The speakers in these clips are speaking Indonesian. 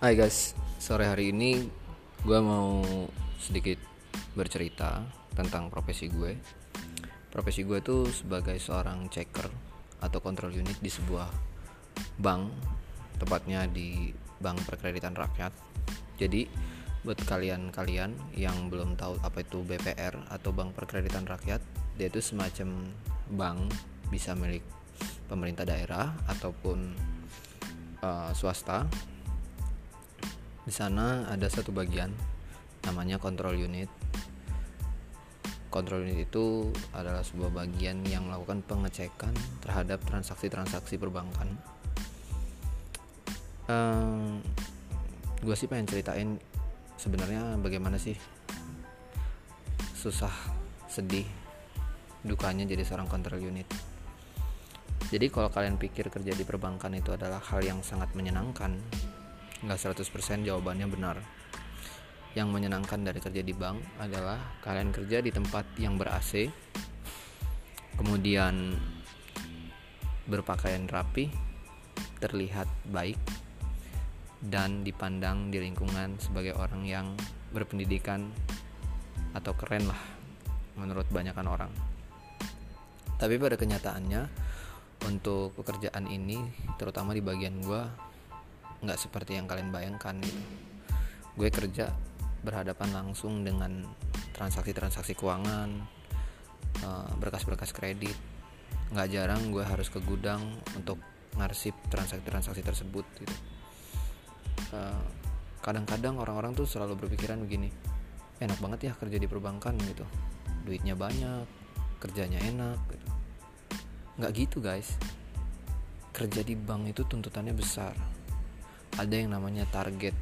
Hai guys, sore hari ini gue mau sedikit bercerita tentang profesi gue. Profesi gue tuh sebagai seorang checker atau kontrol unit di sebuah bank, tepatnya di Bank Perkreditan Rakyat. Jadi buat kalian-kalian yang belum tahu apa itu BPR atau Bank Perkreditan Rakyat, dia itu semacam bank bisa milik pemerintah daerah ataupun uh, swasta di sana ada satu bagian namanya control unit. Control unit itu adalah sebuah bagian yang melakukan pengecekan terhadap transaksi-transaksi perbankan. Um, gue sih pengen ceritain sebenarnya bagaimana sih susah, sedih, dukanya jadi seorang control unit. Jadi kalau kalian pikir kerja di perbankan itu adalah hal yang sangat menyenangkan, nggak 100% jawabannya benar. Yang menyenangkan dari kerja di bank adalah kalian kerja di tempat yang ber AC kemudian berpakaian rapi terlihat baik dan dipandang di lingkungan sebagai orang yang berpendidikan atau keren lah menurut banyakan orang. Tapi pada kenyataannya untuk pekerjaan ini terutama di bagian gue nggak seperti yang kalian bayangkan gitu. Gue kerja berhadapan langsung dengan transaksi-transaksi keuangan eh, berkas-berkas kredit. Nggak jarang gue harus ke gudang untuk ngarsip transaksi-transaksi tersebut gitu. Eh, kadang-kadang orang-orang tuh selalu berpikiran begini enak banget ya kerja di perbankan gitu. Duitnya banyak kerjanya enak gitu. Nggak gitu guys. Kerja di bank itu tuntutannya besar ada yang namanya target.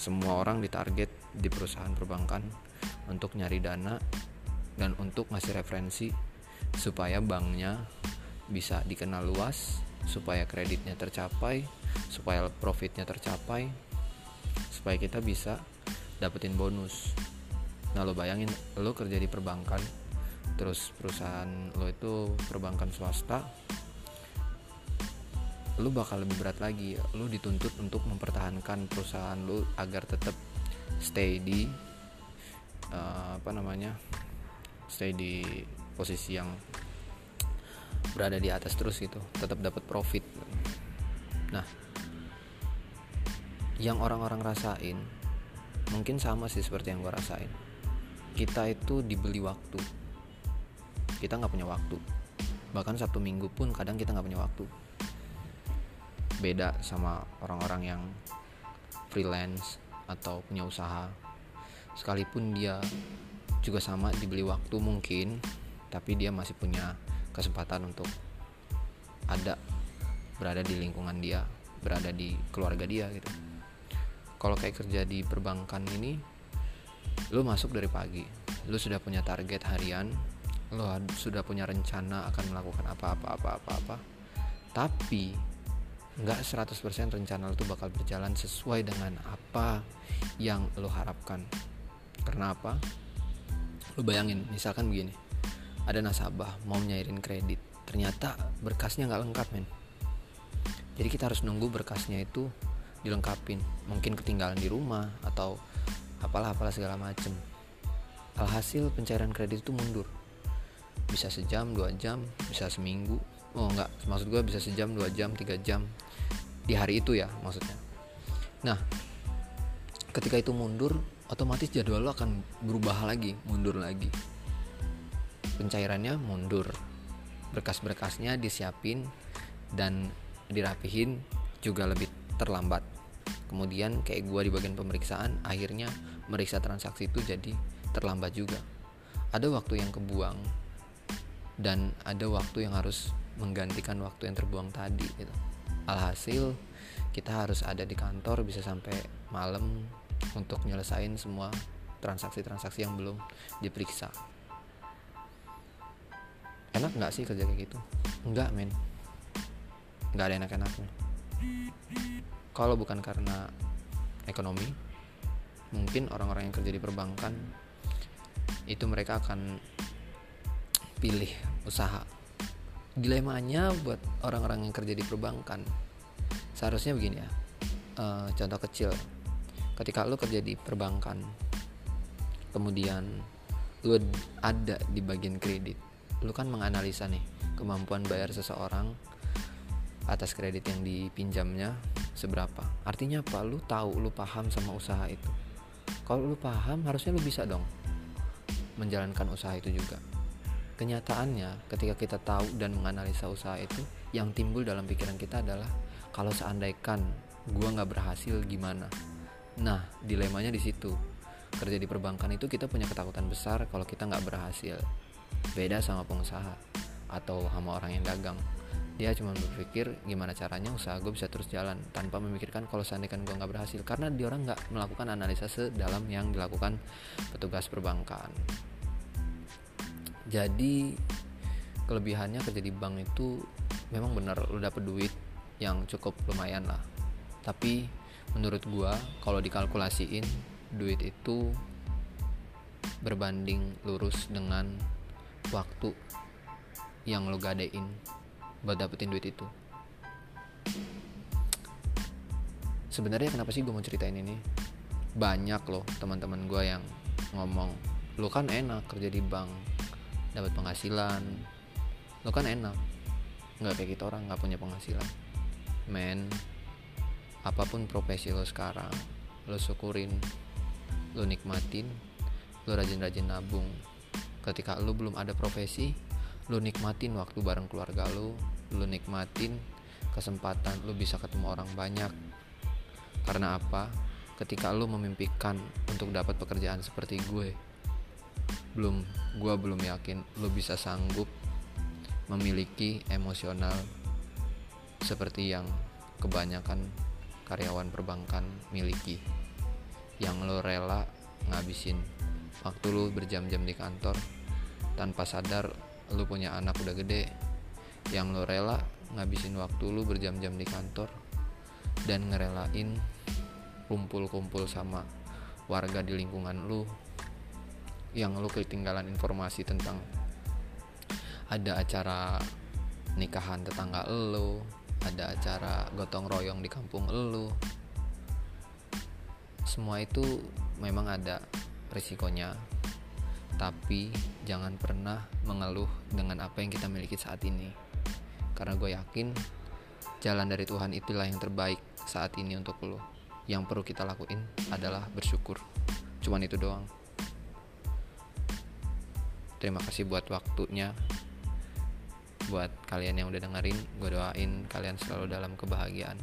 Semua orang ditarget di perusahaan perbankan untuk nyari dana dan untuk ngasih referensi supaya banknya bisa dikenal luas supaya kreditnya tercapai supaya profitnya tercapai supaya kita bisa dapetin bonus. Nah lo bayangin lo kerja di perbankan terus perusahaan lo itu perbankan swasta lu bakal lebih berat lagi. Lu dituntut untuk mempertahankan perusahaan lu agar tetap stay di uh, apa namanya stay di posisi yang berada di atas terus gitu. Tetap dapat profit. Nah yang orang-orang rasain mungkin sama sih seperti yang gue rasain. Kita itu dibeli waktu. Kita nggak punya waktu. Bahkan sabtu minggu pun kadang kita nggak punya waktu beda sama orang-orang yang freelance atau punya usaha. Sekalipun dia juga sama dibeli waktu mungkin tapi dia masih punya kesempatan untuk ada berada di lingkungan dia berada di keluarga dia gitu. Kalau kayak kerja di perbankan ini lu masuk dari pagi lu sudah punya target harian lu sudah punya rencana akan melakukan apa apa apa apa apa tapi nggak 100% rencana lo tuh bakal berjalan sesuai dengan apa yang lo harapkan. Karena apa? Lo bayangin misalkan begini. Ada nasabah mau nyairin kredit. Ternyata berkasnya nggak lengkap men. Jadi kita harus nunggu berkasnya itu dilengkapin. Mungkin ketinggalan di rumah atau apalah apalah segala macem. Alhasil pencairan kredit itu mundur. Bisa sejam dua jam bisa seminggu. Oh enggak maksud gue bisa sejam dua jam tiga jam di hari itu ya maksudnya. Nah ketika itu mundur otomatis jadwal lo akan berubah lagi mundur lagi. Pencairannya mundur. Berkas-berkasnya disiapin dan dirapihin juga lebih terlambat. Kemudian kayak gue di bagian pemeriksaan akhirnya meriksa transaksi itu jadi terlambat juga. Ada waktu yang kebuang dan ada waktu yang harus menggantikan waktu yang terbuang tadi gitu alhasil kita harus ada di kantor bisa sampai malam untuk nyelesain semua transaksi-transaksi yang belum diperiksa. Enak nggak sih kerja kayak gitu? Nggak men. Nggak ada enak-enaknya. Kalau bukan karena ekonomi mungkin orang-orang yang kerja di perbankan itu mereka akan pilih usaha dilemanya buat orang-orang yang kerja di perbankan. Seharusnya begini ya uh, contoh kecil. Ketika lu kerja di perbankan kemudian lu ada di bagian kredit lu kan menganalisa nih kemampuan bayar seseorang atas kredit yang dipinjamnya seberapa. Artinya apa? Lu tahu lu paham sama usaha itu. Kalau lu paham harusnya lu bisa dong menjalankan usaha itu juga kenyataannya ketika kita tahu dan menganalisa usaha itu yang timbul dalam pikiran kita adalah kalau seandainya gua nggak berhasil gimana? Nah dilemanya di situ. Kerja di perbankan itu kita punya ketakutan besar kalau kita nggak berhasil. Beda sama pengusaha atau sama orang yang dagang. Dia cuma berpikir gimana caranya usaha gue bisa terus jalan tanpa memikirkan kalau seandainya gue nggak berhasil. Karena dia orang nggak melakukan analisa sedalam yang dilakukan petugas perbankan jadi kelebihannya kerja di bank itu memang benar lu dapet duit yang cukup lumayan lah. Tapi menurut gue kalau dikalkulasiin duit itu berbanding lurus dengan waktu yang lo gadein buat dapetin duit itu. Sebenarnya kenapa sih gue mau ceritain ini? Banyak loh teman-teman gue yang ngomong lo kan enak kerja di bank dapat penghasilan. Lo kan enak. Nggak kayak kita orang nggak punya penghasilan. Men apa pun profesi lo sekarang lo syukurin lo nikmatin lo rajin-rajin nabung. Ketika lo belum ada profesi lo nikmatin waktu bareng keluarga lo lo nikmatin kesempatan lo bisa ketemu orang banyak. Karena apa? Ketika lo memimpikan untuk dapat pekerjaan seperti gue belum gue belum yakin lo bisa sanggup memiliki emosional seperti yang kebanyakan karyawan perbankan miliki yang lo rela ngabisin waktu lo berjam-jam di kantor tanpa sadar lo punya anak udah gede yang lo rela ngabisin waktu lo berjam-jam di kantor dan ngerelain kumpul-kumpul sama warga di lingkungan lo yang lo ketinggalan informasi tentang ada acara nikahan tetangga lo ada acara gotong royong di kampung lo semua itu memang ada risikonya. Tapi jangan pernah mengeluh dengan apa yang kita miliki saat ini. Karena gue yakin jalan dari Tuhan itulah yang terbaik saat ini untuk lo yang perlu kita lakuin adalah bersyukur. Cuman itu doang terima kasih buat waktunya. Buat kalian yang udah dengerin gue doain kalian selalu dalam kebahagiaan